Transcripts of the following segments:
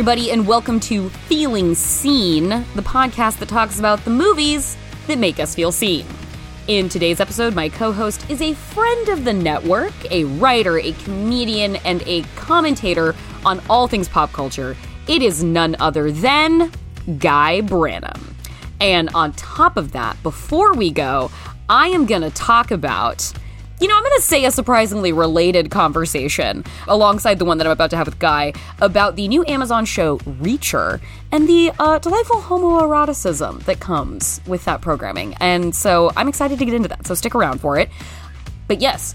everybody, and welcome to Feeling Seen, the podcast that talks about the movies that make us feel seen. In today's episode, my co host is a friend of the network, a writer, a comedian, and a commentator on all things pop culture. It is none other than Guy Branum. And on top of that, before we go, I am going to talk about you know, I'm going to say a surprisingly related conversation alongside the one that I'm about to have with Guy about the new Amazon show Reacher and the uh, delightful homoeroticism that comes with that programming. And so I'm excited to get into that. So stick around for it. But yes,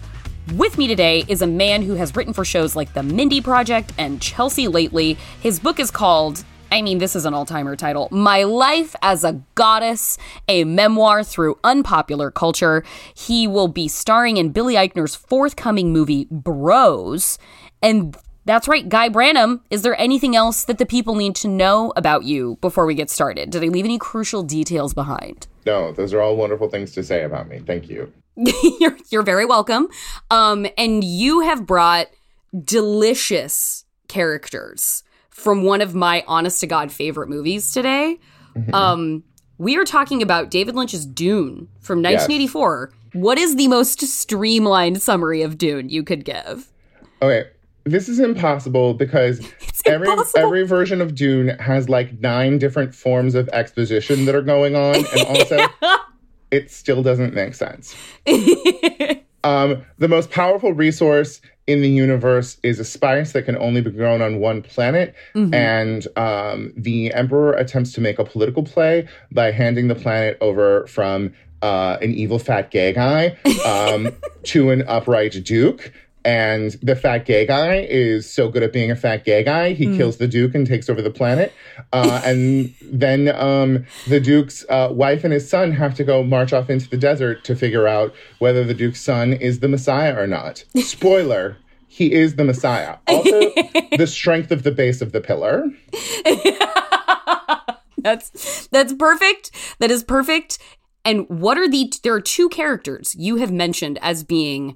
with me today is a man who has written for shows like The Mindy Project and Chelsea Lately. His book is called I mean, this is an all timer title. My Life as a Goddess, a memoir through unpopular culture. He will be starring in Billy Eichner's forthcoming movie, Bros. And that's right, Guy Branum. Is there anything else that the people need to know about you before we get started? Did I leave any crucial details behind? No, those are all wonderful things to say about me. Thank you. you're, you're very welcome. Um, and you have brought delicious characters from one of my honest to God favorite movies today. Mm-hmm. Um, we are talking about David Lynch's Dune from 1984. Yes. What is the most streamlined summary of Dune you could give? Okay, this is impossible because every impossible. every version of Dune has like nine different forms of exposition that are going on, and also it still doesn't make sense. um, the most powerful resource in the universe is a spice that can only be grown on one planet. Mm-hmm. And um, the Emperor attempts to make a political play by handing the planet over from uh, an evil fat gay guy um, to an upright duke. And the fat gay guy is so good at being a fat gay guy, he mm. kills the Duke and takes over the planet. Uh, and then um, the Duke's uh, wife and his son have to go march off into the desert to figure out whether the Duke's son is the Messiah or not. Spoiler. he is the Messiah. Also, the strength of the base of the pillar. that's that's perfect. That is perfect. And what are the there are two characters you have mentioned as being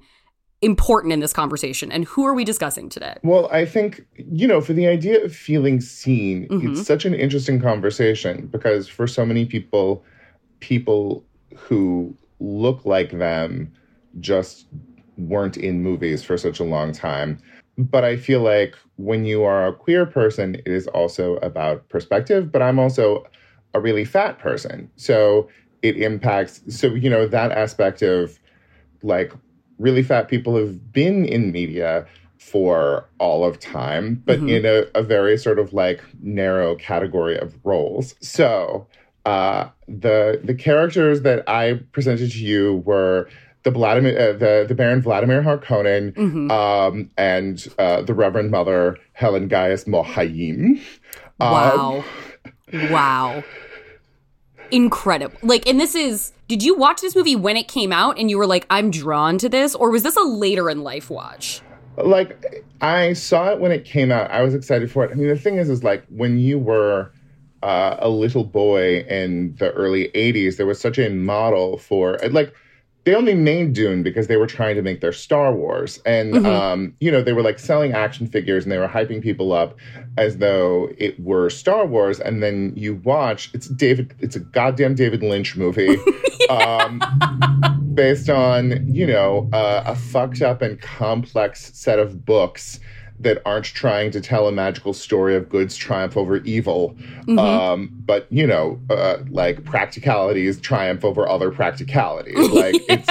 important in this conversation. And who are we discussing today? Well, I think, you know, for the idea of feeling seen, mm-hmm. it's such an interesting conversation because for so many people, people who look like them just weren't in movies for such a long time. But I feel like when you are a queer person, it is also about perspective, but I'm also a really fat person. So it impacts, so, you know, that aspect of like really fat people have been in media for all of time, but mm-hmm. in a, a, very sort of like narrow category of roles. So uh, the the characters that I presented to you were the Vladimir, uh, the the Baron Vladimir Harkonnen, mm-hmm. um, and uh, the Reverend Mother Helen Gaius. Wow, um, wow, incredible! Like, and this is did you watch this movie when it came out and you were like, I'm drawn to this? Or was this a later in life watch? Like, I saw it when it came out. I was excited for it. I mean, the thing is, is like when you were uh, a little boy in the early 80s, there was such a model for, like, they only named Dune because they were trying to make their Star Wars. And, mm-hmm. um, you know, they were like selling action figures and they were hyping people up as though it were Star Wars. And then you watch, it's David, it's a goddamn David Lynch movie um, based on, you know, uh, a fucked up and complex set of books that aren't trying to tell a magical story of good's triumph over evil, mm-hmm. um, but you know, uh, like practicalities triumph over other practicalities. Like it's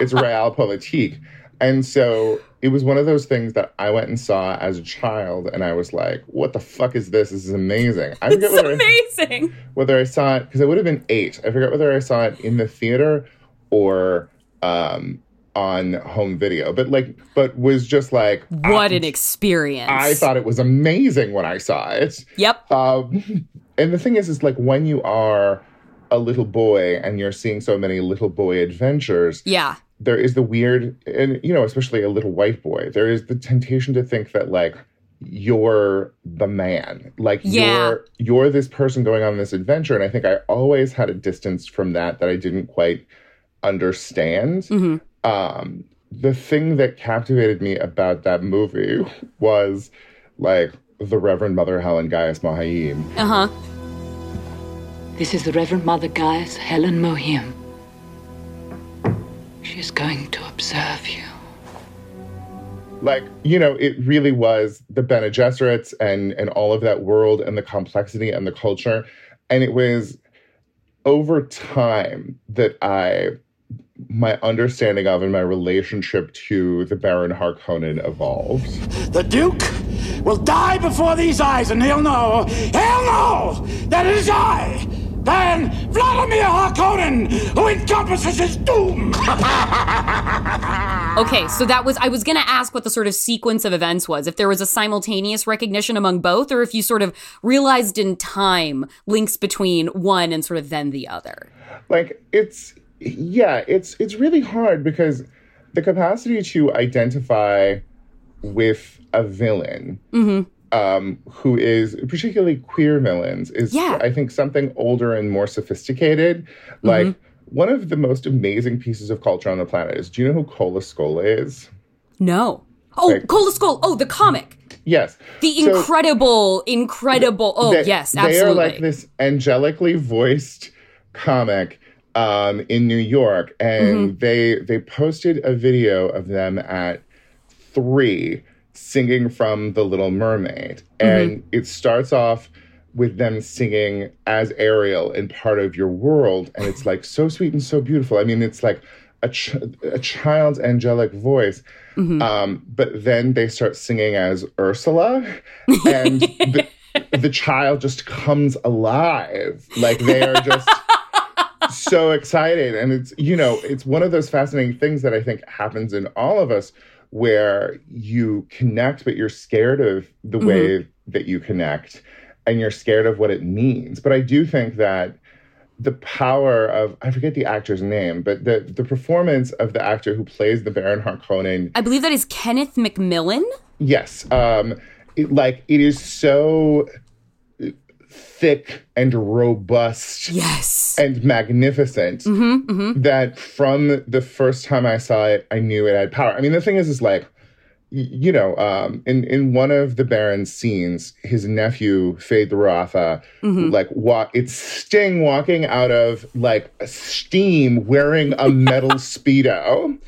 it's realpolitik, and so it was one of those things that I went and saw as a child, and I was like, "What the fuck is this? This is amazing!" I forget whether amazing. I, whether I saw it because I would have been eight. I forget whether I saw it in the theater or um, on home video, but like, but was just like, what I, an experience! I thought it was amazing when I saw it. Yep. Um, and the thing is, is like when you are a little boy and you're seeing so many little boy adventures. Yeah. There is the weird, and you know, especially a little white boy. There is the temptation to think that like you're the man like yeah. you're you're this person going on this adventure and i think i always had a distance from that that i didn't quite understand mm-hmm um, the thing that captivated me about that movie was like the Reverend Mother Helen Gaius Mohiam. Uh huh. This is the Reverend Mother Gaius Helen Mohiam. She is going to observe you. Like, you know, it really was the Bene Gesserits and, and all of that world and the complexity and the culture. And it was over time that I my understanding of and my relationship to the Baron Harkonnen evolved. The Duke will die before these eyes, and he'll know, he'll know that it is I, Baron Vladimir Harkonnen, who encompasses his doom. Okay, so that was I was going to ask what the sort of sequence of events was. If there was a simultaneous recognition among both or if you sort of realized in time links between one and sort of then the other. Like it's yeah, it's it's really hard because the capacity to identify with a villain um, who is particularly queer villains is Yeah. I think something older and more sophisticated. Like one of the most amazing pieces of culture on the planet is do you know who Cole Escola is? No. Oh, Like- Cole Escola. Oh, the comic. Yes. The So- incredible, incredible. Oh, they, yes, They are like this angelically voiced comic um, in New York, and Mm-hmm. they they posted a video of them at three singing from The Little Mermaid, Mm-hmm. and it starts off with them singing as Ariel in part of your world, and it's like so sweet and so beautiful. I mean, it's like a, ch- a child's angelic voice. Mm-hmm. Um, but then they start singing as Ursula, and the, the child just comes alive. Like they are just so excited. And it's, you know, it's one of those fascinating things that I think happens in all of us where you connect, but you're scared of the way that you connect and you're scared of what it means. But I do think that the power of I forget the actor's name, but the the performance of the actor who plays the Baron Harkonnen I believe that is Kenneth McMillan. Yes. Um, it, like it is so thick and robust Yes. and magnificent mm-hmm, mm-hmm. that from the first time I saw it, I knew it had power. I mean, the thing is, is like, you know, um, in in one of the Baron's scenes, his nephew Feyd-Rautha, mm-hmm. like walk, it's Sting walking out of like steam, wearing a metal speedo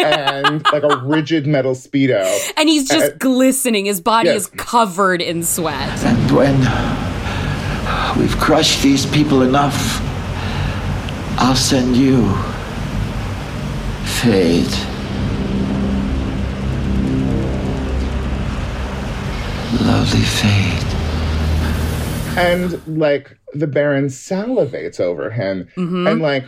and like a rigid metal speedo. And he's just glistening. His body yes. is covered in sweat. And when we've crushed these people enough, I'll send you Feyd. Lovely Feyd. and like the baron salivates over him mm-hmm. and like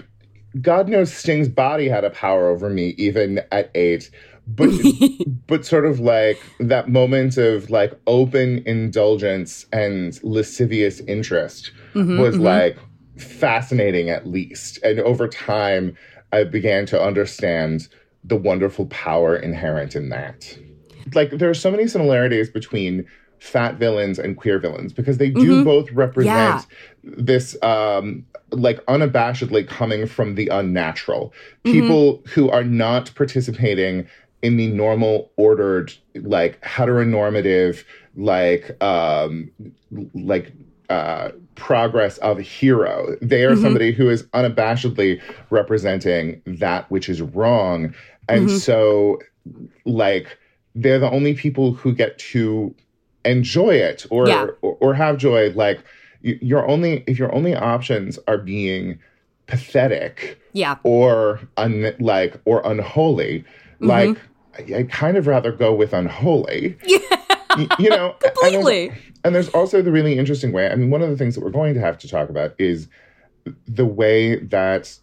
god knows sting's body had a power over me even at eight but but sort of like that moment of like open indulgence and lascivious interest mm-hmm, was mm-hmm. like fascinating at least. And over time i began to understand the wonderful power inherent in that. Like there are so many similarities between fat villains and queer villains because they do mm-hmm. both represent Yeah. this um like unabashedly coming from the unnatural. People who are not participating in the normal ordered like heteronormative like um like uh progress of a hero they are somebody who is unabashedly representing that which is wrong and so like they're the only people who get to enjoy it or Yeah. or, or have joy like your only if your only options are being pathetic Yeah. or un, like or unholy Mm-hmm. like i'd kind of rather go with unholy yeah you know and there's- Completely. and there's also the really interesting way i mean one of the things that we're going to have to talk about is the way that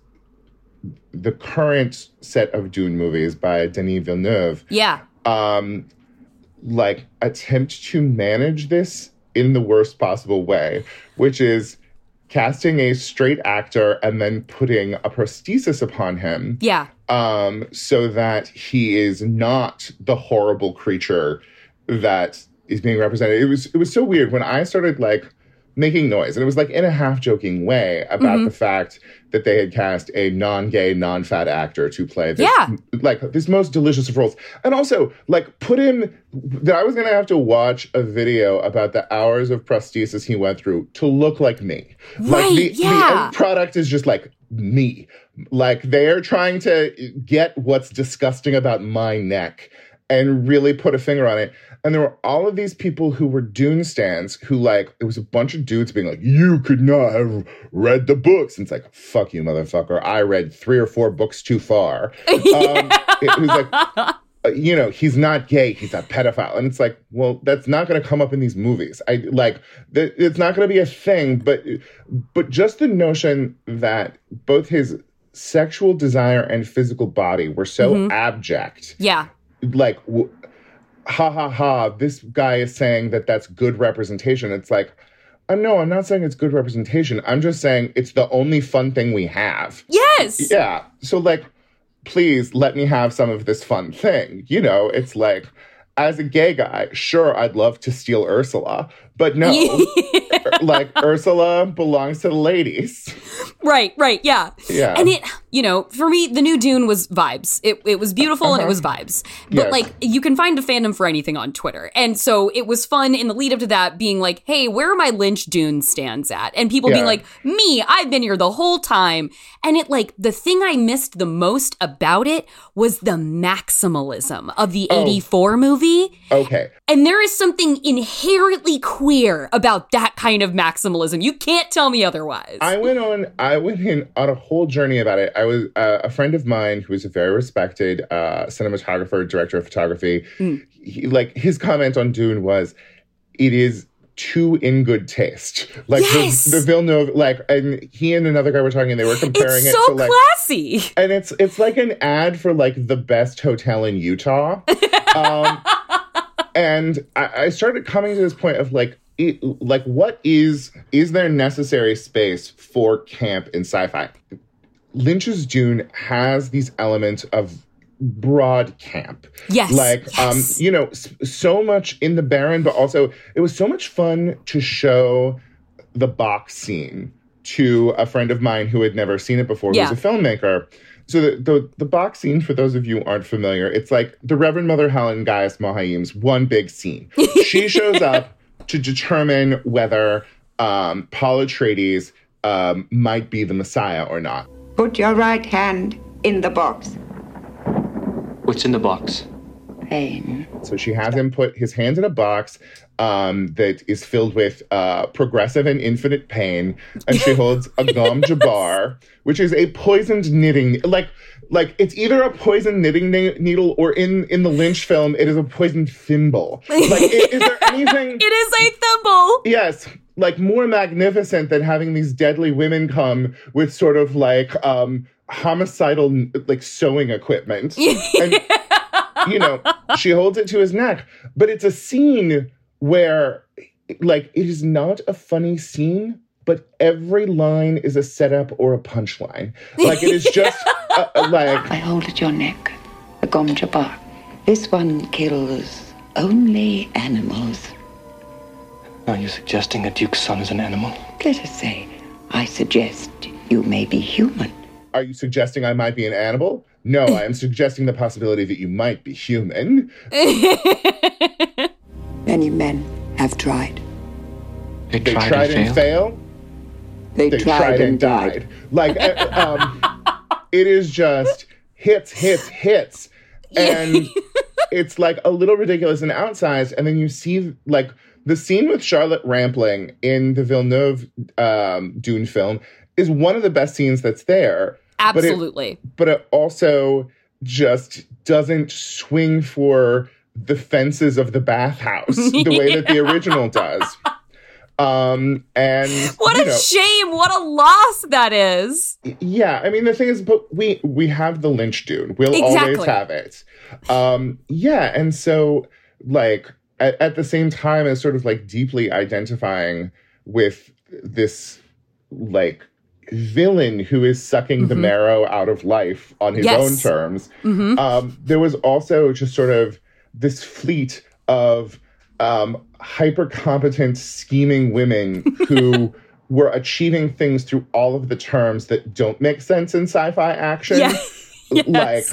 the current set of dune movies by denis villeneuve Yeah. um like attempt to manage this in the worst possible way which is casting a straight actor and then putting a prosthesis upon him Yeah. um so that he is not the horrible creature that is being represented it was it was so weird when i started like making noise. And it was like in a half joking way about Mm-hmm. the fact that they had cast a non gay, non fat actor to play this, Yeah. like this most delicious of roles. And also, like, put in that I was going to have to watch a video about the hours of prosthesis he went through to look like me. like, Right, the, yeah. the end product is just like me. Like, they're trying to get what's disgusting about my neck and really put a finger on it. And there were all of these people who were Dune stands who, like, it was a bunch of dudes being like, you could not have read the books. And it's like, fuck you, motherfucker. I read three or four books too far. Um, it was like, uh, you know, he's not gay, he's a pedophile. And it's like, well, that's not going to come up in these movies. I like, th- it's not going to be a thing. But, but just the notion that both his sexual desire and physical body were so abject Yeah. like w- ha ha ha this guy is saying that that's good representation. It's like uh, no i'm not saying it's good representation. I'm just saying it's the only fun thing we have. Yes. yeah. So like please let me have some of this fun thing. You know it's like as a gay guy sure i'd love to steal ursula but no like ursula belongs to the ladies Right, right, yeah. Yeah. And it, you know, for me, the new Dune was vibes. It, it was beautiful and it was uh-huh. vibes. But Yes. like, you can find a fandom for anything on Twitter. And so it was fun in the lead up to that being like, hey, where are my Lynch Dune stands at? And people being like, me, I've been here the whole time. And it like, the thing I missed the most about it was the maximalism of the 84 movie. okay And there is something inherently queer about that kind of maximalism. You can't tell me otherwise. I went on. I went in on a whole journey about it. I was uh, a friend of mine who is a very respected uh, cinematographer, director of photography. Hmm. He, like his comment on Dune was, "It is too in good taste." Like Yes! the, the Villeneuve, like, and he and another guy were talking. and They were comparing it's it so to like, classy. and it's it's like an ad for like the best hotel in Utah. um, and I, I started coming to this point of like, it, like, what is is there necessary space for camp in sci-fi? Lynch's Dune has these elements of broad camp. Yes, Like, um, you know, so much in the Baron, but also it was so much fun to show the box scene to a friend of mine who had never seen it before, Yeah. who's a filmmaker. So the, the the box scene, for those of you who aren't familiar, it's like the Reverend Mother Helen Gaius Mohiam's one big scene. she shows up to determine whether um, Paul Atreides um, might be the Messiah or not. Put your right hand in the box. What's in the box? Pain. So she has him put his hands in a box um, that is filled with uh, progressive and infinite pain, and she holds a gom jabbar, which is a poisoned knitting like like it's either a poisoned knitting ne- needle or in in the Lynch film it is a poisoned thimble. Like, i- is there anything? It is a thimble. Yes, like more magnificent than having these deadly women come with sort of like um homicidal like sewing equipment. and you know, she holds it to his neck, but it's a scene where like it is not a funny scene, but every line is a setup or a punchline. Like it is just uh, uh, like I hold at your neck. A gom jabbar. This one kills only animals. Are you suggesting a duke's son is an animal? Let us say, I suggest you may be human. are you suggesting I might be an animal? No, I am suggesting the possibility that you might be human. Many men have tried. They They tried, tried, and and failed. failed. They, they tried, and died. Like, uh, um, it is just hits, hits, hits, and it's like a little ridiculous and outsized. And then you see like the scene with Charlotte Rampling in the Villeneuve um, Dune film is one of the best scenes that's there. But it- Absolutely. but it also just doesn't swing for the fences of the bathhouse the way that the original does. Um, and what a know, shame. What a loss that is. yeah, I mean the thing is, but we we have the Lynch Dune. We'll always have it. Um, yeah, and so like at, at the same time as sort of like deeply identifying with this like villain who is sucking the marrow out of life on his Yes. own terms. Um, there was also just sort of this fleet of um, hyper competent, scheming women who were achieving things through all of the terms that don't make sense in sci-fi action. Yeah. Yes. Like,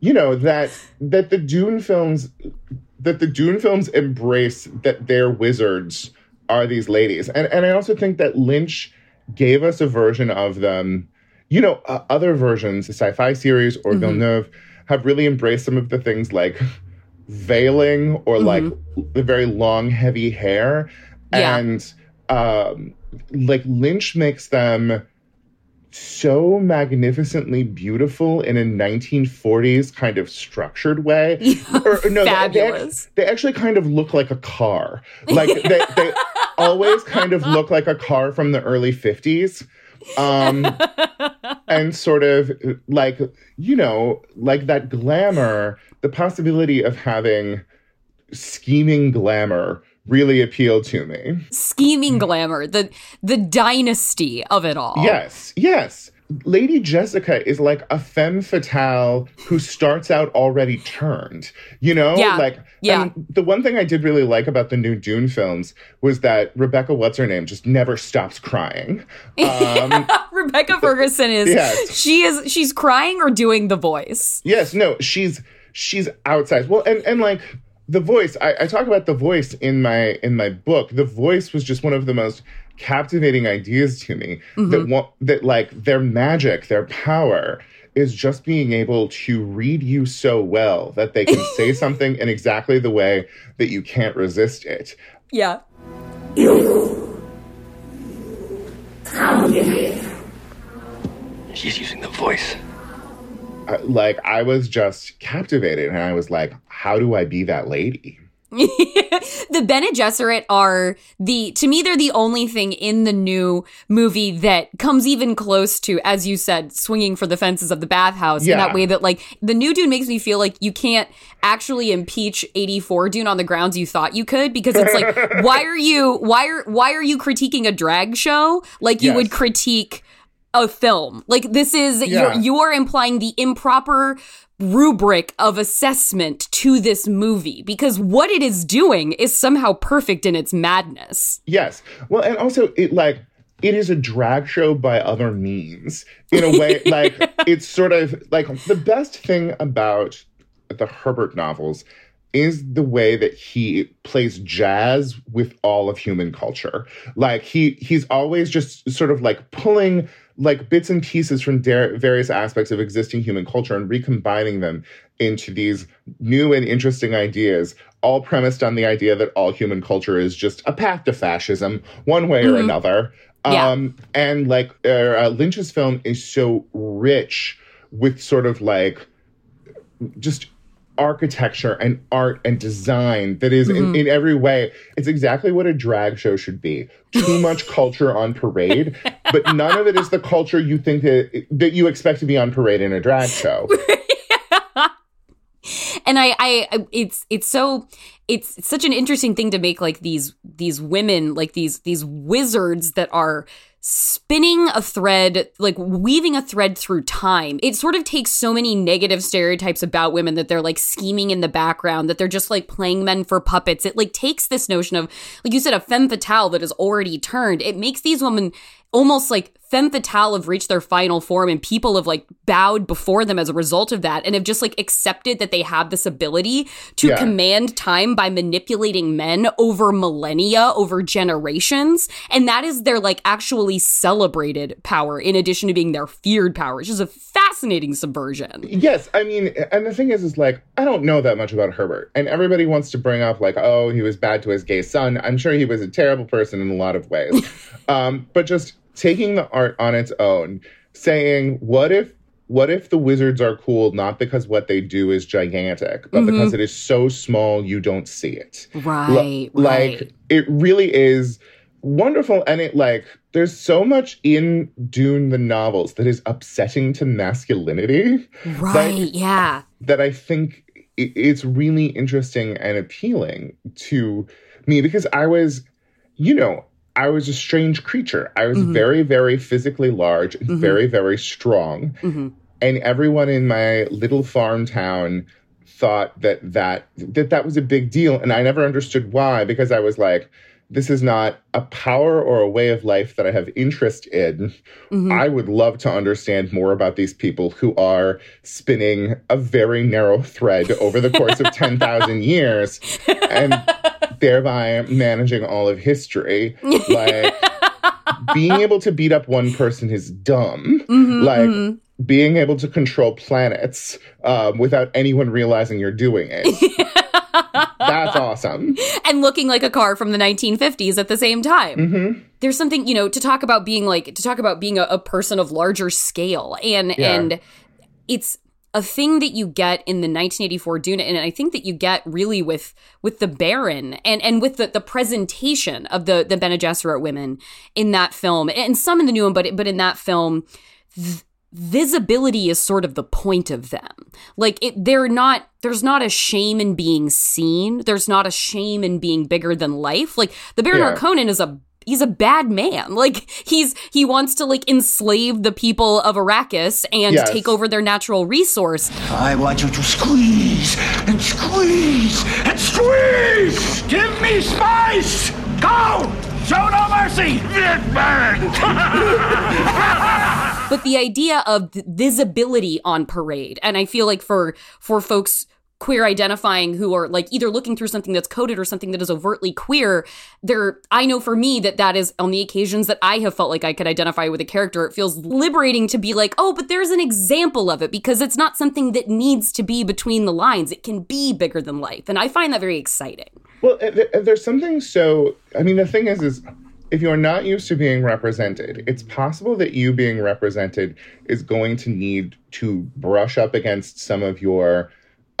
you know, that that the Dune films that the Dune films embrace that their wizards are these ladies. And and I also think that Lynch gave us a version of them. You know, uh, other versions, the sci-fi series or Villeneuve, have really embraced some of the things like veiling or like the very long, heavy hair. Yeah. And um, like Lynch makes them so magnificently beautiful in a 1940s kind of structured way. Or, no, they- they, Fabulous. they actually kind of look like a car. Like they, they always kind of look like a car from the early 50s. Um, and sort of like, you know, like that glamour, the possibility of having scheming glamour really appealed to me. Scheming glamour, the the dynasty of it all. Yes, yes. Lady Jessica is like a femme fatale who starts out already turned. You know, Yeah, like yeah. the one thing I did really like about the new Dune films was that Rebecca, what's her name, just never stops crying. Um, Rebecca Ferguson is Yes. she is she's crying or doing the voice. yes, no, she's she's outside. Well, and and like the voice, I, I talk about the voice in my in my book. The voice was just one of the most captivating ideas to me. That one, that like their magic, their power is just being able to read you so well that they can say something in exactly the way that you can't resist it. Yeah. She's using the voice. Uh, like I was just captivated, and I was like, "How do I be that lady?" the Bene Gesserit are the to me they're the only thing in the new movie that comes even close to as you said swinging for the fences of the bathhouse in that way that like the new Dune makes me feel like you can't actually impeach 84 Dune on the grounds you thought you could because it's like why are you why are why are you critiquing a drag show like you Yes. would critique a film like this is Yeah. you're you're implying the improper rubric of assessment to this movie because what it is doing is somehow perfect in its madness. Yes. Well, and also it like it is a drag show by other means in a way like it's sort of like the best thing about the Herbert novels is the way that he plays jazz with all of human culture. Like he he's always just sort of like pulling like bits and pieces from der- various aspects of existing human culture and recombining them into these new and interesting ideas, all premised on the idea that all human culture is just a path to fascism, one way or another. Yeah. Um, and like uh, uh, Lynch's film is so rich with sort of like just architecture and art and design that is in, mm-hmm. in every way it's exactly what a drag show should be. Too much culture on parade but none of it is the culture you think that, that you expect to be on parade in a drag show. And I, I, I- it's, it's so, it's, it's such an interesting thing to make like these, these women, like these, these wizards that are spinning a thread, like weaving a thread through time. It sort of takes so many negative stereotypes about women that they're like scheming in the background, that they're just like playing men for puppets. It like takes this notion of, like you said, a femme fatale that is already turned. It makes these women almost like femme fatale have reached their final form and people have like bowed before them as a result of that and have just like accepted that they have this ability to Yeah. command time by manipulating men over millennia over generations. And that is their like actually celebrated power in addition to being their feared power. Which is a fascinating subversion. Yes, I mean, and the thing is, is like I don't know that much about Herbert, and everybody wants to bring up like, oh, he was bad to his gay son. I'm sure he was a terrible person in a lot of ways, um, but just taking the art on its own, saying, what if, what if the wizards are cool not because what they do is gigantic, but mm-hmm. because it is so small you don't see it. right L- right Like it really is wonderful and it like there's so much in Dune the novels that is upsetting to masculinity right yeah. that I think i- it's really interesting and appealing to me because I was, you know, I was a strange creature. I was very, very physically large, and very, very strong. Mhm. And everyone in my little farm town thought that that that that was a big deal and I never understood why because I was like this is not a power or a way of life that I have interest in. Mm-hmm. I would love to understand more about these people who are spinning a very narrow thread over the course of 10,000 years and thereby managing all of history. Like, being able to beat up one person is dumb. Mm-hmm, like, mm-hmm being able to control planets um, without anyone realizing you're doing it. That's awesome. And looking like a car from the 1950s at the same time. Mm-hmm. There's something, you know, to talk about being like, to talk about being a, a person of larger scale. And, yeah. and it's, a thing that you get in the 1984 Dune, and I think that you get really with with the Baron and and with the, the presentation of the the Bene Gesserit women in that film, and some in the new one, but but in that film, th- visibility is sort of the point of them. Like it they're not there's not a shame in being seen. There's not a shame in being bigger than life. Like the Baron yeah. Conan is a he's a bad man. Like he's he wants to like enslave the people of Arrakis and yes. take over their natural resource. I want you to squeeze and squeeze and squeeze. Give me spice. Go. Show no mercy! but the idea of visibility on parade, and I feel like for for folks queer identifying who are like either looking through something that's coded or something that is overtly queer there i know for me that that is on the occasions that i have felt like i could identify with a character it feels liberating to be like oh but there's an example of it because it's not something that needs to be between the lines it can be bigger than life and i find that very exciting well, uh, uh, there's something so. I mean, the thing is, is if you're not used to being represented, it's possible that you being represented is going to need to brush up against some of your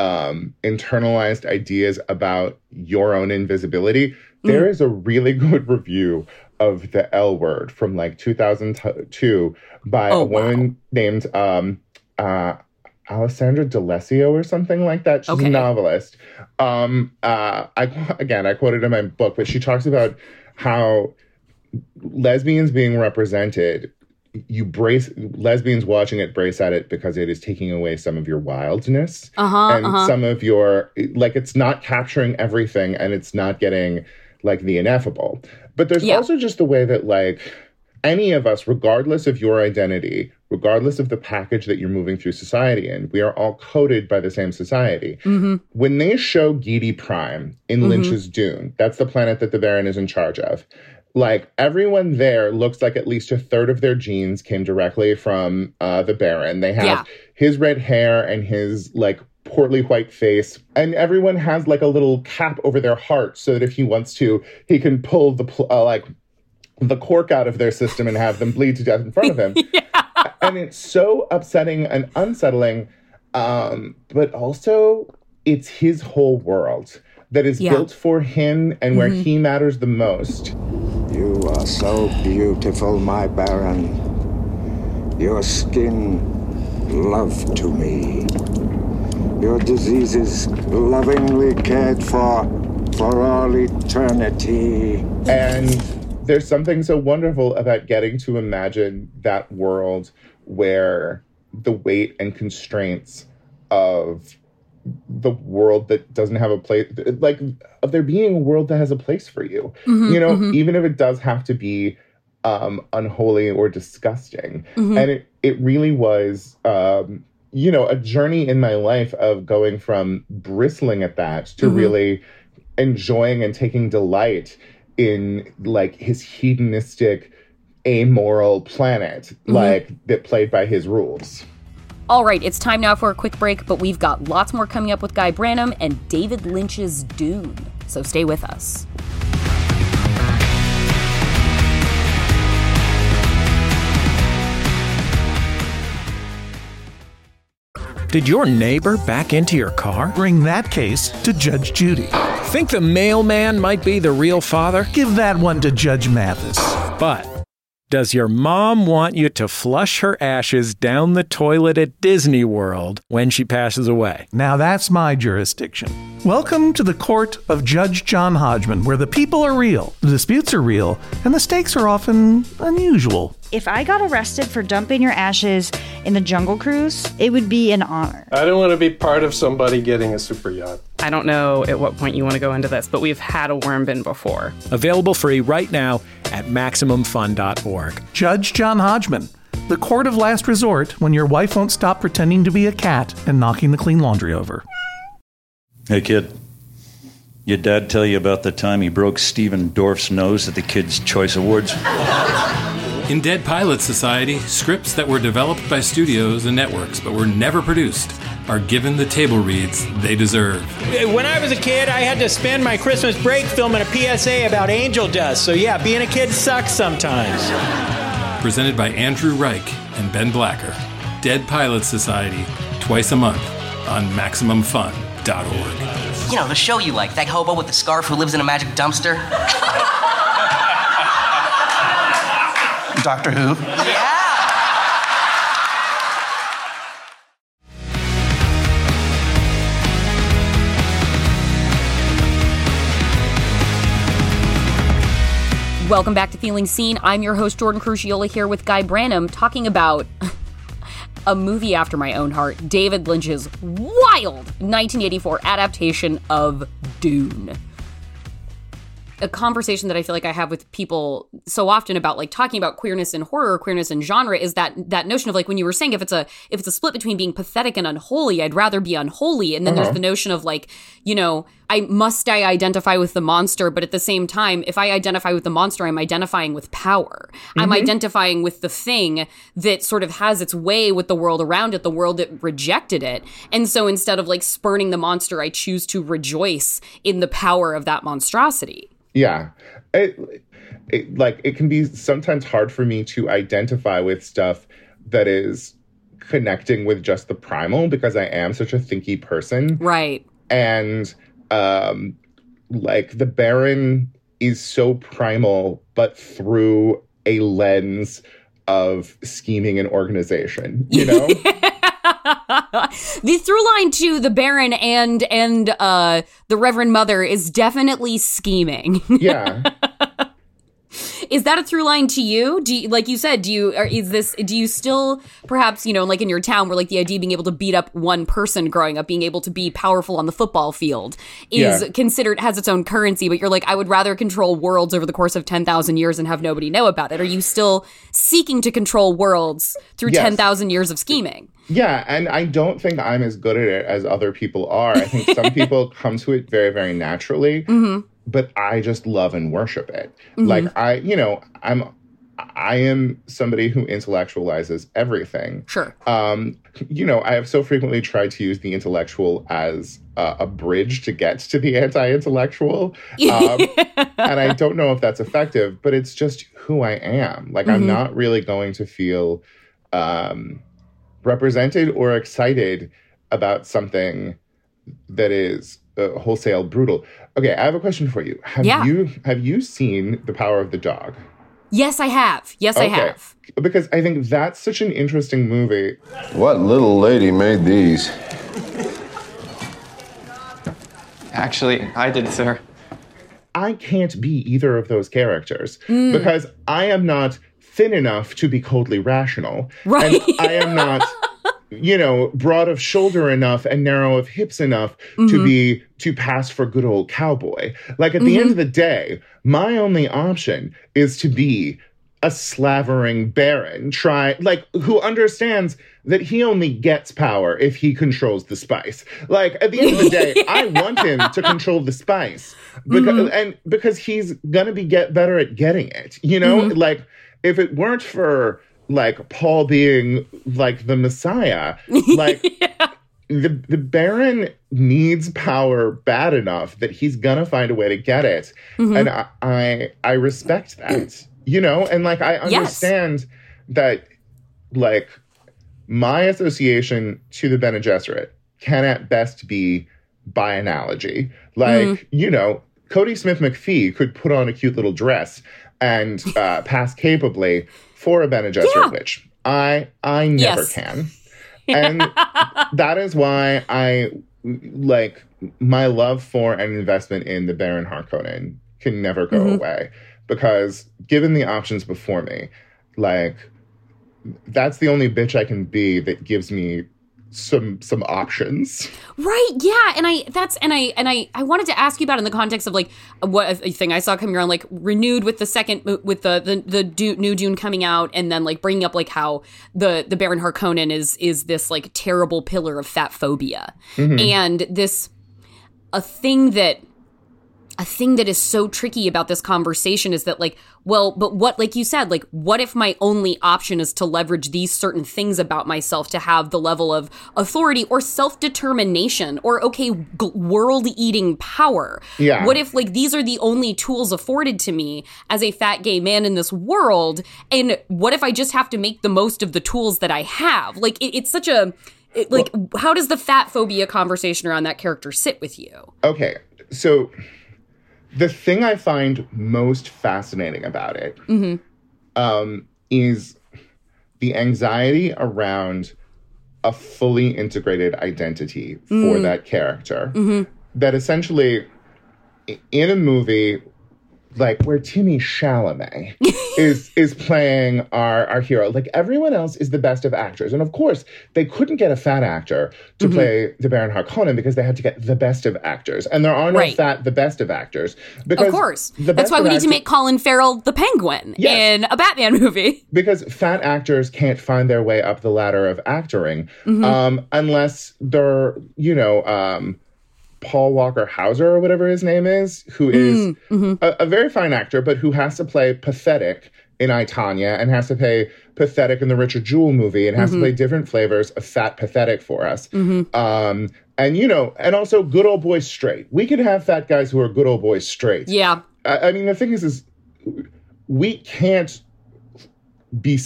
um, internalized ideas about your own invisibility. Mm. There is a really good review of the L word from like 2002 by oh, a woman wow. named um, uh, Alessandra D'Alessio or something like that. She's okay. a novelist. Um, uh, I again, I quoted in my book, but she talks about how lesbians being represented, you brace lesbians watching it brace at it because it is taking away some of your wildness uh-huh, and uh-huh. some of your like it's not capturing everything and it's not getting like the ineffable. But there's yeah. also just the way that like any of us, regardless of your identity, regardless of the package that you're moving through society in, we are all coded by the same society. Mm-hmm. When they show Giedi Prime in mm-hmm. Lynch's Dune, that's the planet that the Baron is in charge of. Like everyone there looks like at least a third of their genes came directly from uh, the Baron. They have yeah. his red hair and his like portly white face, and everyone has like a little cap over their heart so that if he wants to, he can pull the pl- uh, like the cork out of their system and have them bleed to death in front of him. yeah. And it's so upsetting and unsettling. Um, but also, it's his whole world that is yeah. built for him and where mm-hmm. he matters the most. Are so beautiful, my Baron. Your skin, love to me. Your diseases, lovingly cared for for all eternity. And there's something so wonderful about getting to imagine that world where the weight and constraints of the world that doesn't have a place like of there being a world that has a place for you mm-hmm, you know mm-hmm. even if it does have to be um unholy or disgusting mm-hmm. and it it really was um you know a journey in my life of going from bristling at that to mm-hmm. really enjoying and taking delight in like his hedonistic amoral planet mm-hmm. like that played by his rules all right, it's time now for a quick break, but we've got lots more coming up with Guy Branum and David Lynch's Dune. So stay with us. Did your neighbor back into your car? Bring that case to Judge Judy. Think the mailman might be the real father? Give that one to Judge Mathis. But does your mom want you to flush her ashes down the toilet at Disney World when she passes away? Now that's my jurisdiction. Welcome to the court of Judge John Hodgman, where the people are real, the disputes are real, and the stakes are often unusual. If I got arrested for dumping your ashes in the Jungle Cruise, it would be an honor. I don't want to be part of somebody getting a super yacht. I don't know at what point you want to go into this, but we've had a worm bin before. Available free right now at MaximumFun.org. Judge John Hodgman, the court of last resort when your wife won't stop pretending to be a cat and knocking the clean laundry over. Hey, kid. Your dad tell you about the time he broke Stephen Dorff's nose at the Kids' Choice Awards? In Dead Pilot Society, scripts that were developed by studios and networks but were never produced are given the table reads they deserve. When I was a kid, I had to spend my Christmas break filming a PSA about angel dust. So, yeah, being a kid sucks sometimes. Presented by Andrew Reich and Ben Blacker. Dead Pilot Society, twice a month on MaximumFun.org. You know, the show you like, that hobo with the scarf who lives in a magic dumpster. Doctor Who? Yeah. Welcome back to Feeling Seen. I'm your host, Jordan Crucchiola, here with Guy Branum, talking about a movie after my own heart David Lynch's wild 1984 adaptation of Dune. A conversation that I feel like I have with people so often about like talking about queerness and horror, queerness and genre is that that notion of like when you were saying if it's a if it's a split between being pathetic and unholy, I'd rather be unholy. And then Uh-huh. there's the notion of like, you know, I must I identify with the monster, but at the same time, if I identify with the monster, I'm identifying with power. I'm Mhm. identifying with the thing that sort of has its way with the world around it, the world that rejected it. And so instead of like spurning the monster, I choose to rejoice in the power of that monstrosity. Yeah. It, it, like, it can be sometimes hard for me to identify with stuff that is connecting with just the primal because I am such a thinky person. Right. And, um, like, the Baron is so primal, but through a lens of scheming and organization, you know? the through line to the Baron and and uh the Reverend Mother is definitely scheming. Yeah. Is that a through line to you? Do you, like you said, do you or is this do you still perhaps, you know, like in your town where like the idea of being able to beat up one person growing up, being able to be powerful on the football field is Yeah. considered has its own currency, but you're like I would rather control worlds over the course of 10,000 years and have nobody know about it. Are you still seeking to control worlds through Yes. 10,000 years of scheming? Yeah, and I don't think I'm as good at it as other people are. I think some people come to it very, very naturally, Mhm. But I just love and worship it. Mhm. Like I, you know, I'm I am somebody who intellectualizes everything. Sure. Um, you know, I have so frequently tried to use the intellectual as uh, a bridge to get to the anti-intellectual, um, and I don't know if that's effective. But it's just who I am. Like I'm Mhm. not really going to feel um, represented or excited about something that is uh, wholesale brutal. Okay, I have a question for you. Have Yeah. you have you seen The Power of the Dog? Yes, I have. Yes, I have. Because I think that's such an interesting movie. What little lady made these? Actually, I did, sir. I can't be either of those characters Mm. because I am not thin enough to be coldly rational. Right. And I am not, you know, broad of shoulder enough and narrow of hips enough to Mhm. be to pass for good old cowboy. Like at the end of the day, my only option is to be a slavering baron try like who understands that he only gets power if he controls the spice like at the end of the day i want him to control the spice because Mhm. and because he's gonna be get better at getting it you know Mhm. like if it weren't for like paul being like the messiah like the the baron needs power bad enough that he's gonna find a way to get it Mhm. and I, I i respect that you know and like i Yes. understand that like my association to the Bene Gesserit can at best be by analogy. Like, Mhm. you know, Kodi Smit-McPhee could put on a cute little dress and uh, pass capably for a Bene Gesserit Yeah. witch. I I never Yes. can. And that is why I like my love for and investment in the Baron Harkonnen can never go Mhm. away because given the options before me, like that's the only bitch I can be that gives me some some options. Right. Yeah. And I that's and I and I I wanted to ask you about in the context of like what a thing I saw coming around like renewed with the second with the the the new Dune coming out and then like bringing up like how the the Baron Harkonnen is is this like terrible pillar of fat phobia Mhm. and this a thing that a thing that is so tricky about this conversation is that like well but what like you said like what if my only option is to leverage these certain things about myself to have the level of authority or self-determination or okay g- world-eating power? Yeah. what if like these are the only tools afforded to me as a fat gay man in this world? And what if i just have to make the most of the tools that i have? Like it, it's such a it, like how does the fat phobia conversation around that character sit with you? Okay, so the thing I find most fascinating about it mm-hmm um, is the anxiety around a fully integrated identity for Mm. that character. Mm-hmm. That essentially, in a movie like where Timmy Chalamet is is playing our our hero, like everyone else is the best of actors, and of course they couldn't get a fat actor to Mhm. play the Baron Harkonnen because they had to get the best of actors, and there are no Right. fat the best of actors. Because of course. That's why we need actors- to make Colin Farrell the Penguin Yes. in a Batman movie. because fat actors can't find their way up the ladder of actoring Mhm. um, unless they're, you know, um, Paul Walter Hauser or whatever his name is, who is Mm-hmm. a, a very fine actor, but who has to play pathetic in I Tonya and has to play pathetic in the Richard Jewell movie and has Mhm. to play different flavors of fat pathetic for us. Mm-hmm. Um, and you know, and also good old boys straight. We could have fat guys who are good old boys straight. Yeah. I, I mean, the thing is, is we can't be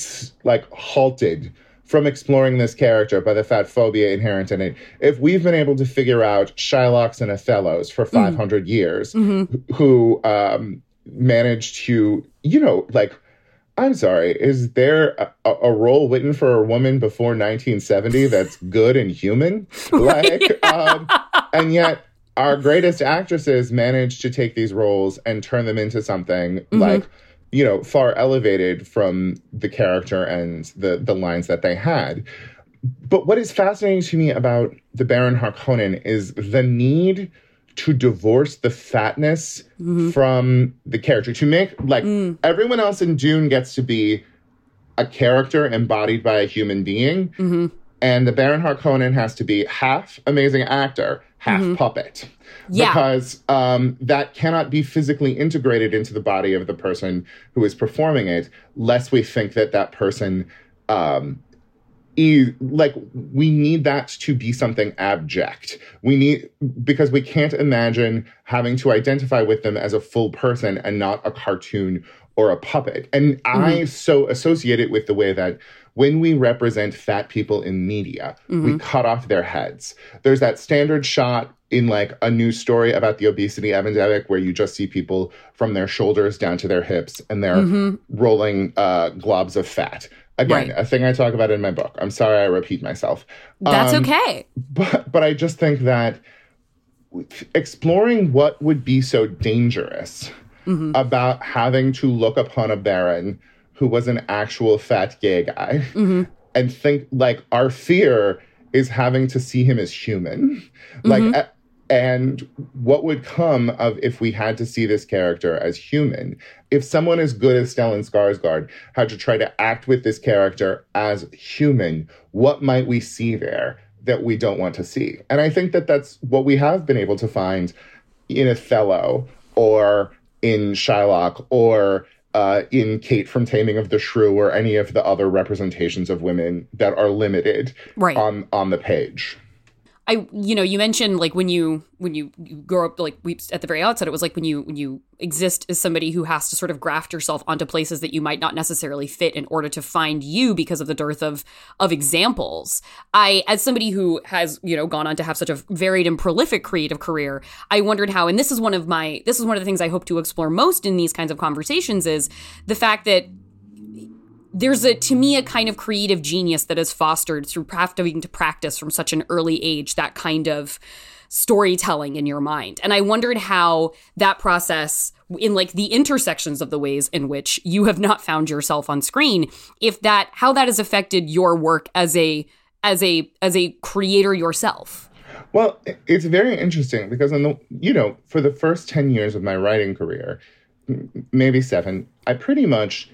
like halted from exploring this character by the fat phobia inherent in it. If we've been able to figure out Shylocks and Othellos for 500 years, Mhm. who um, managed to, you know, like, I'm sorry, is there a, a- role written for a woman before 1970 that's good and human? Like, um, and yet our greatest actresses managed to take these roles and turn them into something Mhm. like you know far elevated from the character and the the lines that they had but what is fascinating to me about the baron harkonnen is the need to divorce the fatness Mhm. from the character to make like Mm. everyone else in dune gets to be a character embodied by a human being Mm-hmm. And the Baron Harkonnen has to be half amazing actor, half Mhm. puppet. Yeah. Because um, that cannot be physically integrated into the body of the person who is performing it, lest we think that that person, um, is, like, we need that to be something abject. We need, because we can't imagine having to identify with them as a full person and not a cartoon or a puppet. And I Mhm. so associate it with the way that when we represent fat people in media, we Mhm. cut off their heads. There's that standard shot in like a news story about the obesity epidemic where you just see people from their shoulders down to their hips and they're Mhm. rolling uh, globs of fat. Again, Right. a thing I talk about in my book. I'm sorry I repeat myself. That's Um, okay. But but I just think that exploring what would be so dangerous Mhm. about having to look upon a baron who was an actual fat gay guy Mhm. and think like our fear is having to see him as human like Mhm. a- and what would come of if we had to see this character as human if someone as good as stellan skarsgård had to try to act with this character as human what might we see there that we don't want to see and i think that that's what we have been able to find in othello or in shylock or uh, in Kate from Taming of the Shrew or any of the other representations of women that are limited Right. on on the page. I you know you mentioned like when you when you, you grow up like we at the very outset it was like when you when you exist as somebody who has to sort of graft yourself onto places that you might not necessarily fit in order to find you because of the dearth of of examples. I as somebody who has you know gone on to have such a varied and prolific creative career, I wondered how and this is one of my this is one of the things I hope to explore most in these kinds of conversations is the fact that there's a to me a kind of creative genius that is fostered through having to practice from such an early age that kind of storytelling in your mind. And I wondered how that process in like the intersections of the ways in which you have not found yourself on screen, if that how that has affected your work as a as a as a creator yourself. Well, it's very interesting because in the you know, for the first 10 years of my writing career, maybe 7, I pretty much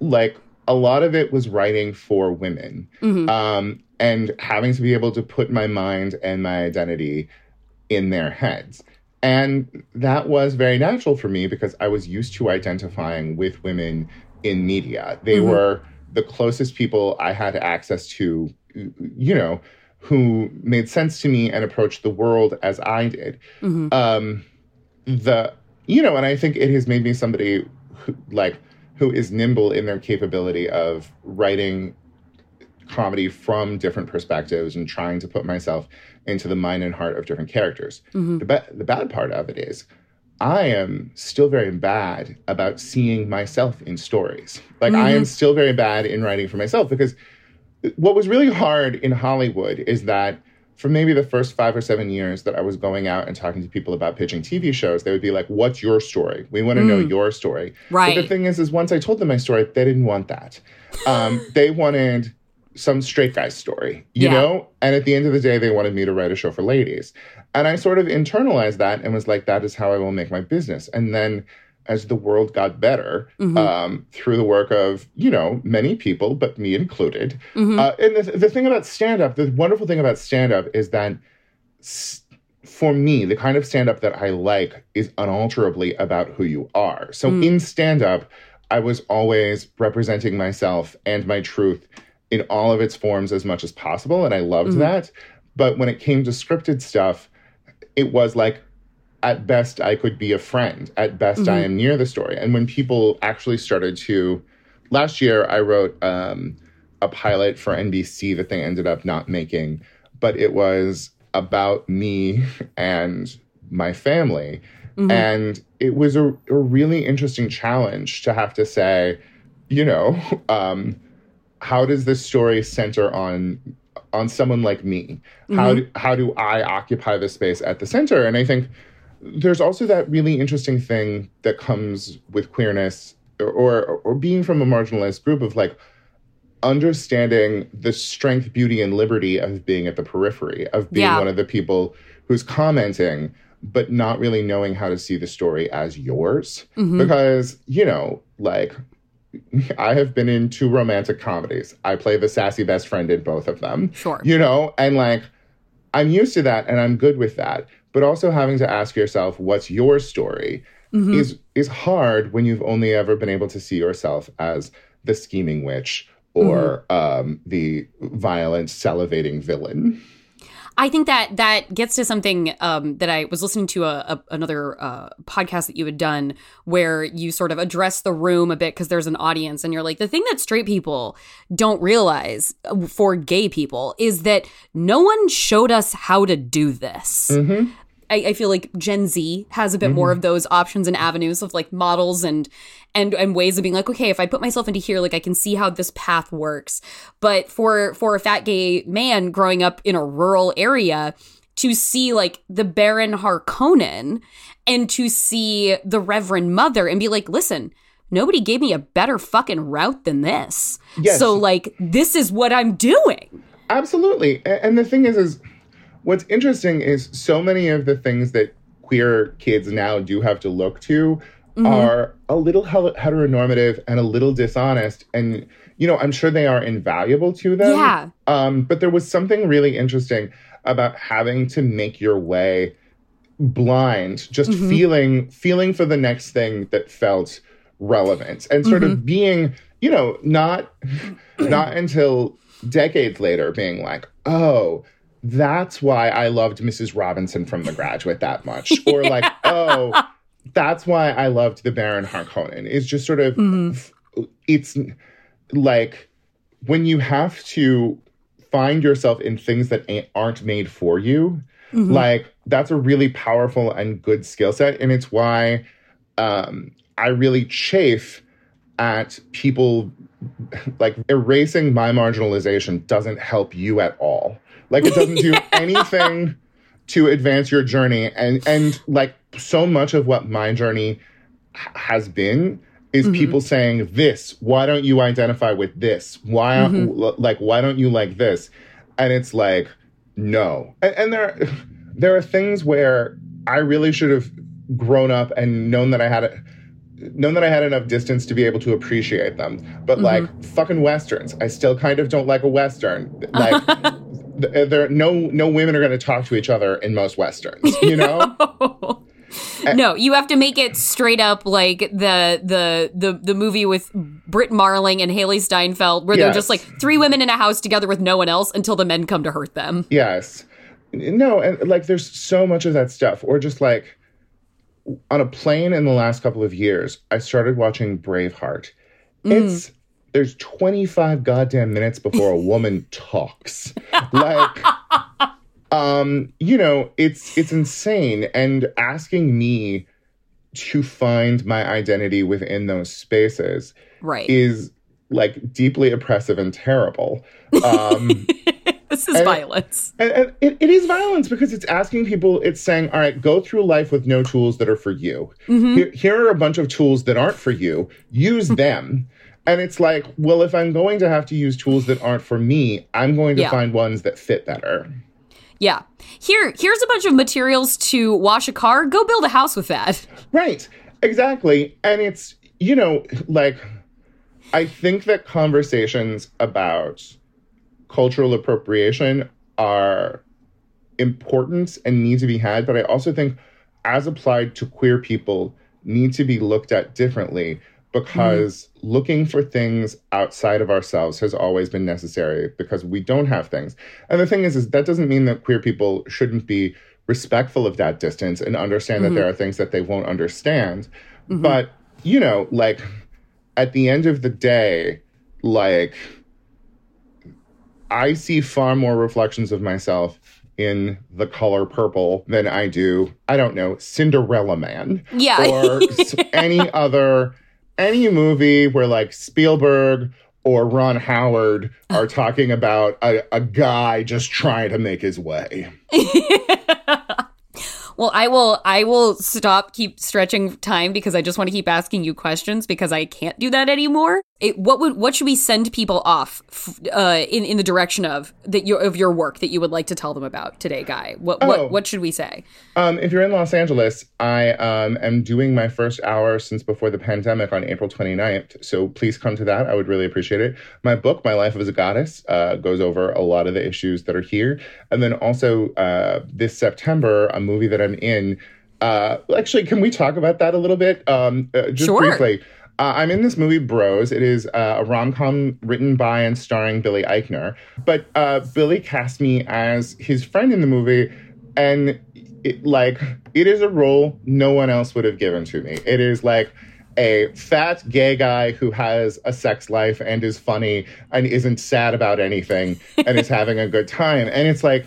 like a lot of it was writing for women. Mm-hmm. Um, and having to be able to put my mind and my identity in their heads. And that was very natural for me because I was used to identifying with women in media. They Mm-hmm. were the closest people I had access to, you know, who made sense to me and approached the world as I did. Mhm. Um, the, you know, and I think it has made me somebody who, like, who is nimble in their capability of writing comedy from different perspectives and trying to put myself into the mind and heart of different characters. Mhm. The, ba- the bad part of it is, I am still very bad about seeing myself in stories. Like, I am Mhm. still very bad in writing for myself because what was really hard in Hollywood is that for maybe the first five or seven years that I was going out and talking to people about pitching TV shows, they would be like, What's your story? We want to know Mm. your story. Right. But the thing is, is once I told them my story, they didn't want that. Um, they wanted some straight guy's story, you Yeah. know? And at the end of the day, they wanted me to write a show for ladies. And I sort of internalized that and was like, that is how I will make my business. And then as the world got better, Mhm. um, through the work of, you know, many people, but me included. Mhm. Uh, and the, the thing about stand up, the wonderful thing about stand up is that s- for me, the kind of stand up that I like is unalterably about who you are. So Mm. in stand up, I was always representing myself and my truth in all of its forms as much as possible. And I loved Mhm. that. But when it came to scripted stuff, it was like, at best, I could be a friend. At best, I Mhm. am near the story. And when people actually started to, last year, I wrote um, a pilot for NBC that they ended up not making, but it was about me and my family. Mhm. And it was a, a really interesting challenge to have to say, you know, um, how does this story center on on someone like me? How Mhm. do, how do I occupy the space at the center? And I think there's also that really interesting thing that comes with queerness or, or or being from a marginalized group of like understanding the strength, beauty, and liberty of being at the periphery, of being Yeah. one of the people who's commenting, but not really knowing how to see the story as yours. Mhm. Because, you know, like I have been in two romantic comedies. I play the sassy best friend in both of them. Sure. You know, and like I'm used to that and I'm good with that. But also having to ask yourself, what's your story Mhm. is is hard when you've only ever been able to see yourself as the scheming witch or um, the violent, salivating villain. I think that that gets to something um, that I was listening to a, a another uh, podcast that you had done where you sort of address the room a bit because there's an audience and you're like the thing that straight people don't realize uh, for gay people is that no one showed us how to do this. Mm-hmm. I, I feel like Gen Z has a bit more mm-hmm. of those options and avenues of like models and and and ways of being like, okay, if I put myself into here, like I can see how this path works. But for for a fat gay man growing up in a rural area, to see like the Baron Harkonnen and to see the Reverend Mother and be like, listen, nobody gave me a better fucking route than this. Yes. So like this is what I'm doing. Absolutely. And the thing is, is what's interesting is so many of the things that queer kids now do have to look to Mhm. are a little heteronormative and a little dishonest. And, you know, I'm sure they are invaluable to them. Yeah. Um, but there was something really interesting about having to make your way blind, just Mhm. feeling feeling for the next thing that felt relevant and sort of being, you know, not not until decades later being like, oh, that's why I loved Mrs. Robinson from The Graduate that much. Or like, oh, that's why I loved the Baron Harkonnen. It's just sort of it's like when you have to find yourself in things that ain't, aren't made for you Mhm. like that's a really powerful and good skill set and it's why um, i really chafe at people like erasing my marginalization doesn't help you at all. Like it doesn't do anything to advance your journey. And and like so much of what my journey has been is Mhm. people saying this why don't you identify with this? Why Mhm. like why don't you like this? And it's like no. And, and there there are things where i really should have grown up and known that i had a known that i had enough distance to be able to appreciate them. But like fucking westerns. I still kind of don't like a western. Like there no no women are going to talk to each other in most westerns you know eh. no, you have to make it straight up like the the the the movie with Brit Marling and Hailee Steinfeld, where they're just like three women in a house together with no one else until the men come to hurt them. Yes. No, and like there's so much of that stuff. Or just like on a plane in the last couple of years, I started watching Braveheart. Mm. It's there's 25 goddamn minutes before a woman talks. Like um, you know, it's it's insane and asking me to find my identity within those spaces Right. is like deeply oppressive and terrible. Um This is and- violence. and, and it, it is violence because it's asking people, it's saying, all right, go through life with no tools that are for you. Mhm. Here, here are a bunch of tools that aren't for you. Use them. And it's like, well, if I'm going to have to use tools that aren't for me, I'm going to Yeah. find ones that fit better. Yeah. Here, here's a bunch of materials to wash a car. Go build a house with that. Right. Exactly. And it's, you know, like, I think that conversations about cultural appropriation are important and need to be had, but I also think, as applied to queer people, need to be looked at differently because looking for things outside of ourselves has always been necessary because we don't have things. And the thing is, is that doesn't mean that queer people shouldn't be respectful of that distance and understand Mhm. that there are things that they won't understand. But, you know, like at the end of the day, like I see far more reflections of myself in the color purple than I do, I don't know, Cinderella Man. Yeah. Or s- any other, any movie where like Spielberg or Ron Howard are talking about a, a guy just trying to make his way. Well, I will I will stop keep stretching time because I just want to keep asking you questions because I can't do that anymore. It, what would what should we send people off f- uh, in in the direction of that your of your work that you would like to tell them about today, Guy? What Oh. what what should we say? Um, if you're in Los Angeles, I um, am doing my first hour since before the pandemic on April 29th. So please come to that. I would really appreciate it. My book, My Life as a Goddess, uh, goes over a lot of the issues that are here. And then also uh, this September, a movie that I'm in. Uh, actually, can we talk about that a little bit? Um, uh, just Sure. briefly. Uh, I'm in this movie Bros. It is uh, a rom com written by and starring Billy Eichner. But uh, Billy cast me as his friend in the movie, and it, like it is a role no one else would have given to me. It is like a fat gay guy who has a sex life and is funny and isn't sad about anything and is having a good time. And it's like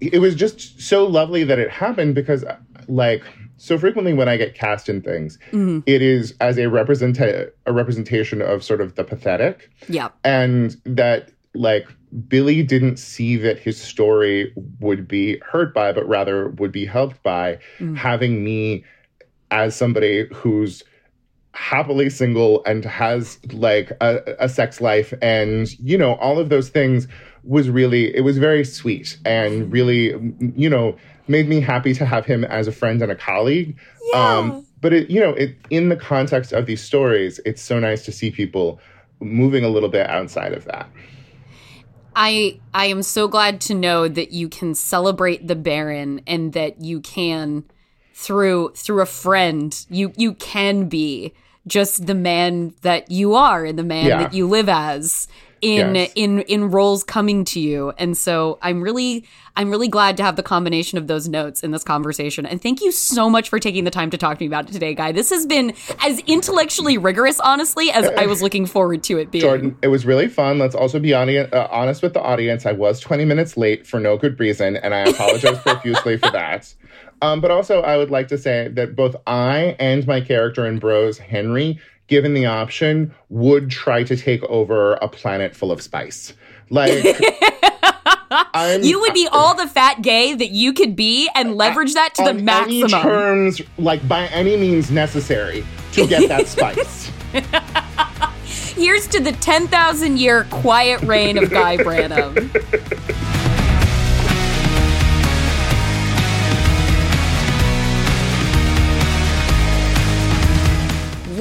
it was just so lovely that it happened because like so frequently when I get cast in things, Mhm. it is as a represent a representation of sort of the pathetic Yeah. and that like Billy didn't see that his story would be hurt by, but rather would be helped by Mm. having me as somebody who's happily single and has like a, a sex life and you know all of those things was really it was very sweet and really you know made me happy to have him as a friend and a colleague. Um but it you know it in the context of these stories it's so nice to see people moving a little bit outside of that. I I am so glad to know that you can celebrate the Baron and that you can through through a friend you you can be just the man that you are and the man Yeah. that you live as in Yes. in in roles coming to you and so i'm really i'm really glad to have the combination of those notes in this conversation and thank you so much for taking the time to talk to me about it today guy this has been as intellectually rigorous honestly as i was looking forward to it being Jordan, it was really fun. Let's also be audi- uh, honest with the audience. I was 20 minutes late for no good reason, and I apologize profusely for that. Um, but also, I would like to say that both I and my character in Bros, Henry, given the option, would try to take over a planet full of spice. Like, I'm, you would be all the fat gay that you could be and leverage that to the maximum. any terms, like by any means necessary to get that spice. Here's to the 10,000 year quiet reign of Guy Branum.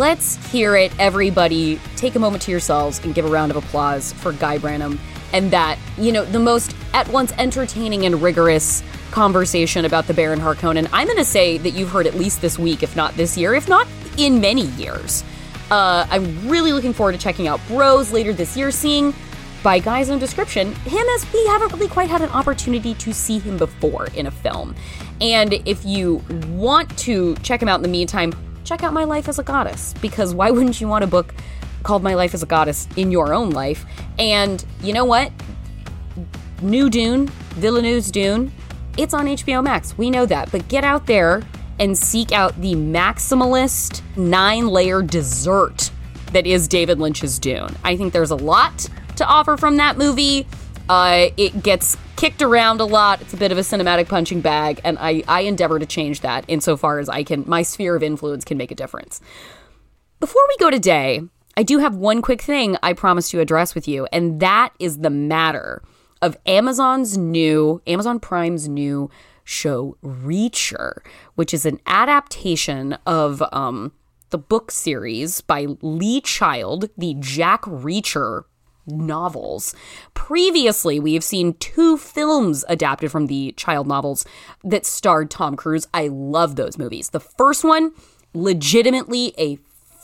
Let's hear it, everybody. Take a moment to yourselves and give a round of applause for Guy Branum and that, you know, the most at once entertaining and rigorous conversation about the Baron Harkonnen. I'm going to say that you've heard at least this week, if not this year, if not in many years. Uh, I'm really looking forward to checking out Bros later this year, seeing by Guy's own description, him as we haven't really quite had an opportunity to see him before in a film. And if you want to check him out in the meantime, check out My Life as a Goddess, because why wouldn't you want a book called My Life as a Goddess in your own life? And you know what? New Dune, Villeneuve's Dune, it's on HBO Max. We know that. But get out there and seek out the maximalist nine layer dessert that is David Lynch's Dune. I think there's a lot to offer from that movie. Uh, it gets kicked around a lot. It's a bit of a cinematic punching bag, and I, I endeavor to change that insofar as I can. My sphere of influence can make a difference. Before we go today, I do have one quick thing I promise to address with you, and that is the matter of Amazon's new, Amazon Prime's new show, Reacher, which is an adaptation of um, the book series by Lee Child, the Jack Reacher novels. Previously, we have seen two films adapted from the Child novels that starred Tom Cruise. I love those movies. The first one, legitimately a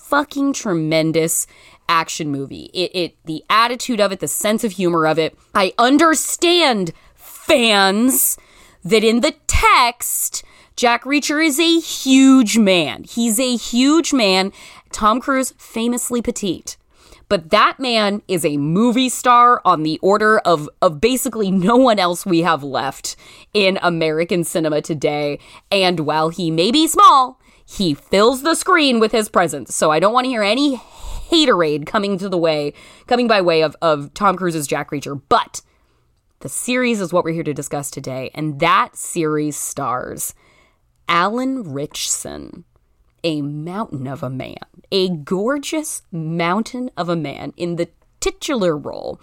fucking tremendous action movie. It, it the attitude of it, the sense of humor of it. I understand fans that in the text Jack Reacher is a huge man. He's a huge man. Tom Cruise famously petite. But that man is a movie star on the order of, of basically no one else we have left in American cinema today. And while he may be small, he fills the screen with his presence. So I don't want to hear any haterade coming to the way, coming by way of, of Tom Cruise's Jack Reacher. But the series is what we're here to discuss today. And that series stars Alan Ritchson, a mountain of a man, a gorgeous mountain of a man in the titular role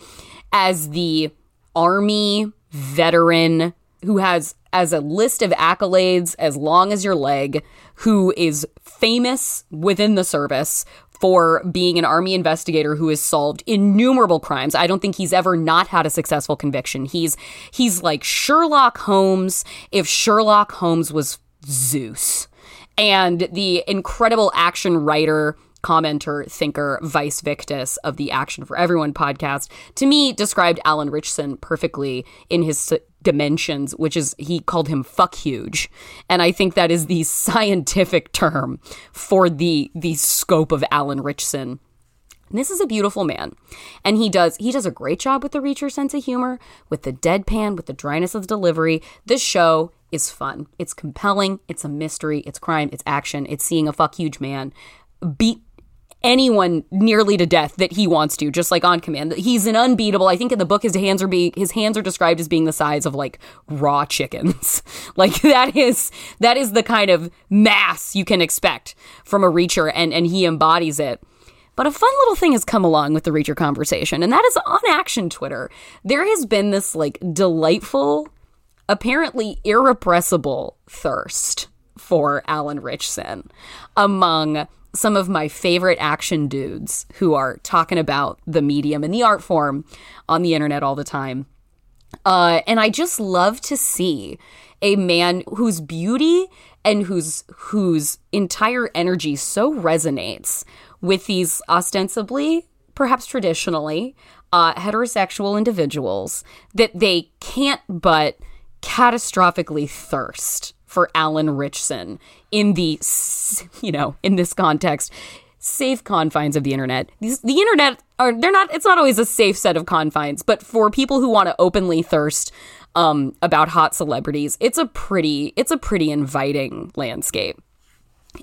as the army veteran who has as a list of accolades as long as your leg, who is famous within the service for being an army investigator who has solved innumerable crimes. I don't think he's ever not had a successful conviction. He's he's like Sherlock Holmes if Sherlock Holmes was Zeus. And the incredible action writer commenter, thinker, Vice Victus of the Action for Everyone podcast, to me described Alan Ritchson perfectly in his dimensions, which is he called him fuck huge. And I think that is the scientific term for the the scope of Alan Ritchson. This is a beautiful man. And he does he does a great job with the Reacher sense of humor, with the deadpan, with the dryness of the delivery. This show is fun. It's compelling, it's a mystery, it's crime, it's action, it's seeing a fuck huge man beat anyone nearly to death that he wants to, just like on command. He's an unbeatable. I think in the book his hands are being his hands are described as being the size of like raw chickens. like that is that is the kind of mass you can expect from a reacher and and he embodies it. But a fun little thing has come along with the Reacher conversation, and that is on Action Twitter. There has been this like delightful, apparently irrepressible thirst for Alan Ritchson among some of my favorite action dudes who are talking about the medium and the art form on the internet all the time. Uh, and I just love to see a man whose beauty and whose whose entire energy so resonates with these ostensibly, perhaps traditionally, uh, heterosexual individuals that they can't but catastrophically thirst for Alan Ritchson in the, you know, in this context, safe confines of the internet. These, the internet are, they're not, it's not always a safe set of confines, but for people who want to openly thirst um, about hot celebrities, it's a pretty it's a pretty inviting landscape.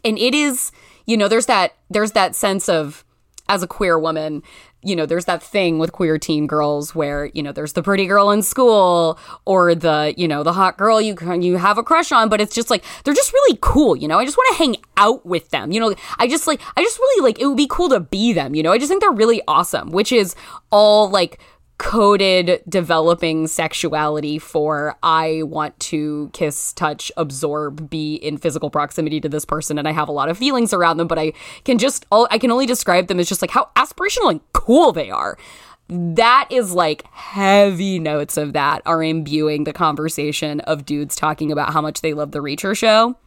And it is, you know, there's that there's that sense of as a queer woman, you know, there's that thing with queer teen girls where, you know, there's the pretty girl in school or the, you know, the hot girl you you have a crush on, but it's just like they're just really cool, you know. I just want to hang out with them. You know, I just like I just really like it would be cool to be them, you know. I just think they're really awesome, which is all like coded developing sexuality for I want to kiss, touch, absorb, be in physical proximity to this person and I have a lot of feelings around them, but I can just all I can only describe them as just like how aspirational and cool they are. That is like heavy notes of that are imbuing the conversation of dudes talking about how much they love the Reacher show.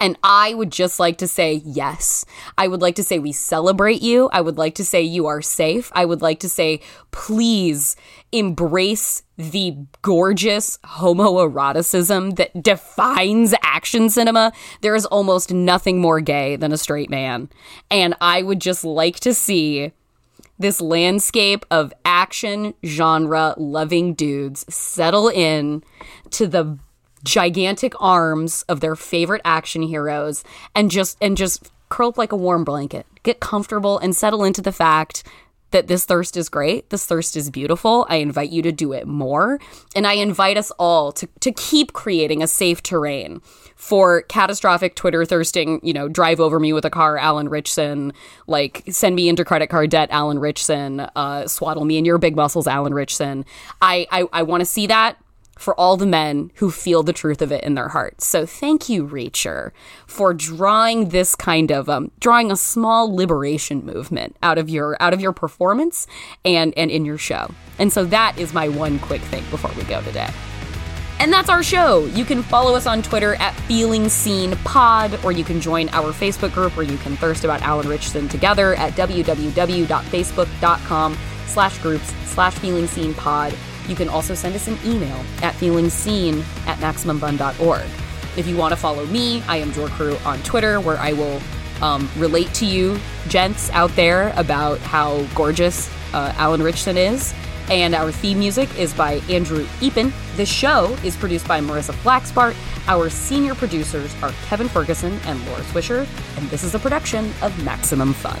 And I would just like to say yes. I would like to say we celebrate you. I would like to say you are safe. I would like to say please embrace the gorgeous homoeroticism that defines action cinema. There is almost nothing more gay than a straight man. And I would just like to see this landscape of action genre loving dudes settle in to the gigantic arms of their favorite action heroes and just and just curl up like a warm blanket. Get comfortable and settle into the fact that this thirst is great. This thirst is beautiful. I invite you to do it more. And i invite us all to, to keep creating a safe terrain for catastrophic twitter thirsting you know drive over me with a car alan ritchson like send me into credit card debt alan ritchson uh, swaddle me in your big muscles alan ritchson i i, I want to see that for all the men who feel the truth of it in their hearts. So thank you, Reacher, for drawing this kind of um, drawing a small liberation movement out of your out of your performance and and in your show. And so that is my one quick thing before we go today. And that's our show. You can follow us on Twitter at Feeling Seen Pod, or you can join our Facebook group where you can thirst about Alan Ritchson together at www.facebook.com slash groups slash Feeling Seen Pod. You can also send us an email at feelingseen at maximumfun.org. If you want to follow me, I am Jor Crew on Twitter, where I will um, relate to you, gents out there, about how gorgeous uh, Alan Ritchson is. And our theme music is by Andrew Eapen. The show is produced by Marissa Flaxbart. Our senior producers are Kevin Ferguson and Laura Swisher. And this is a production of Maximum Fun.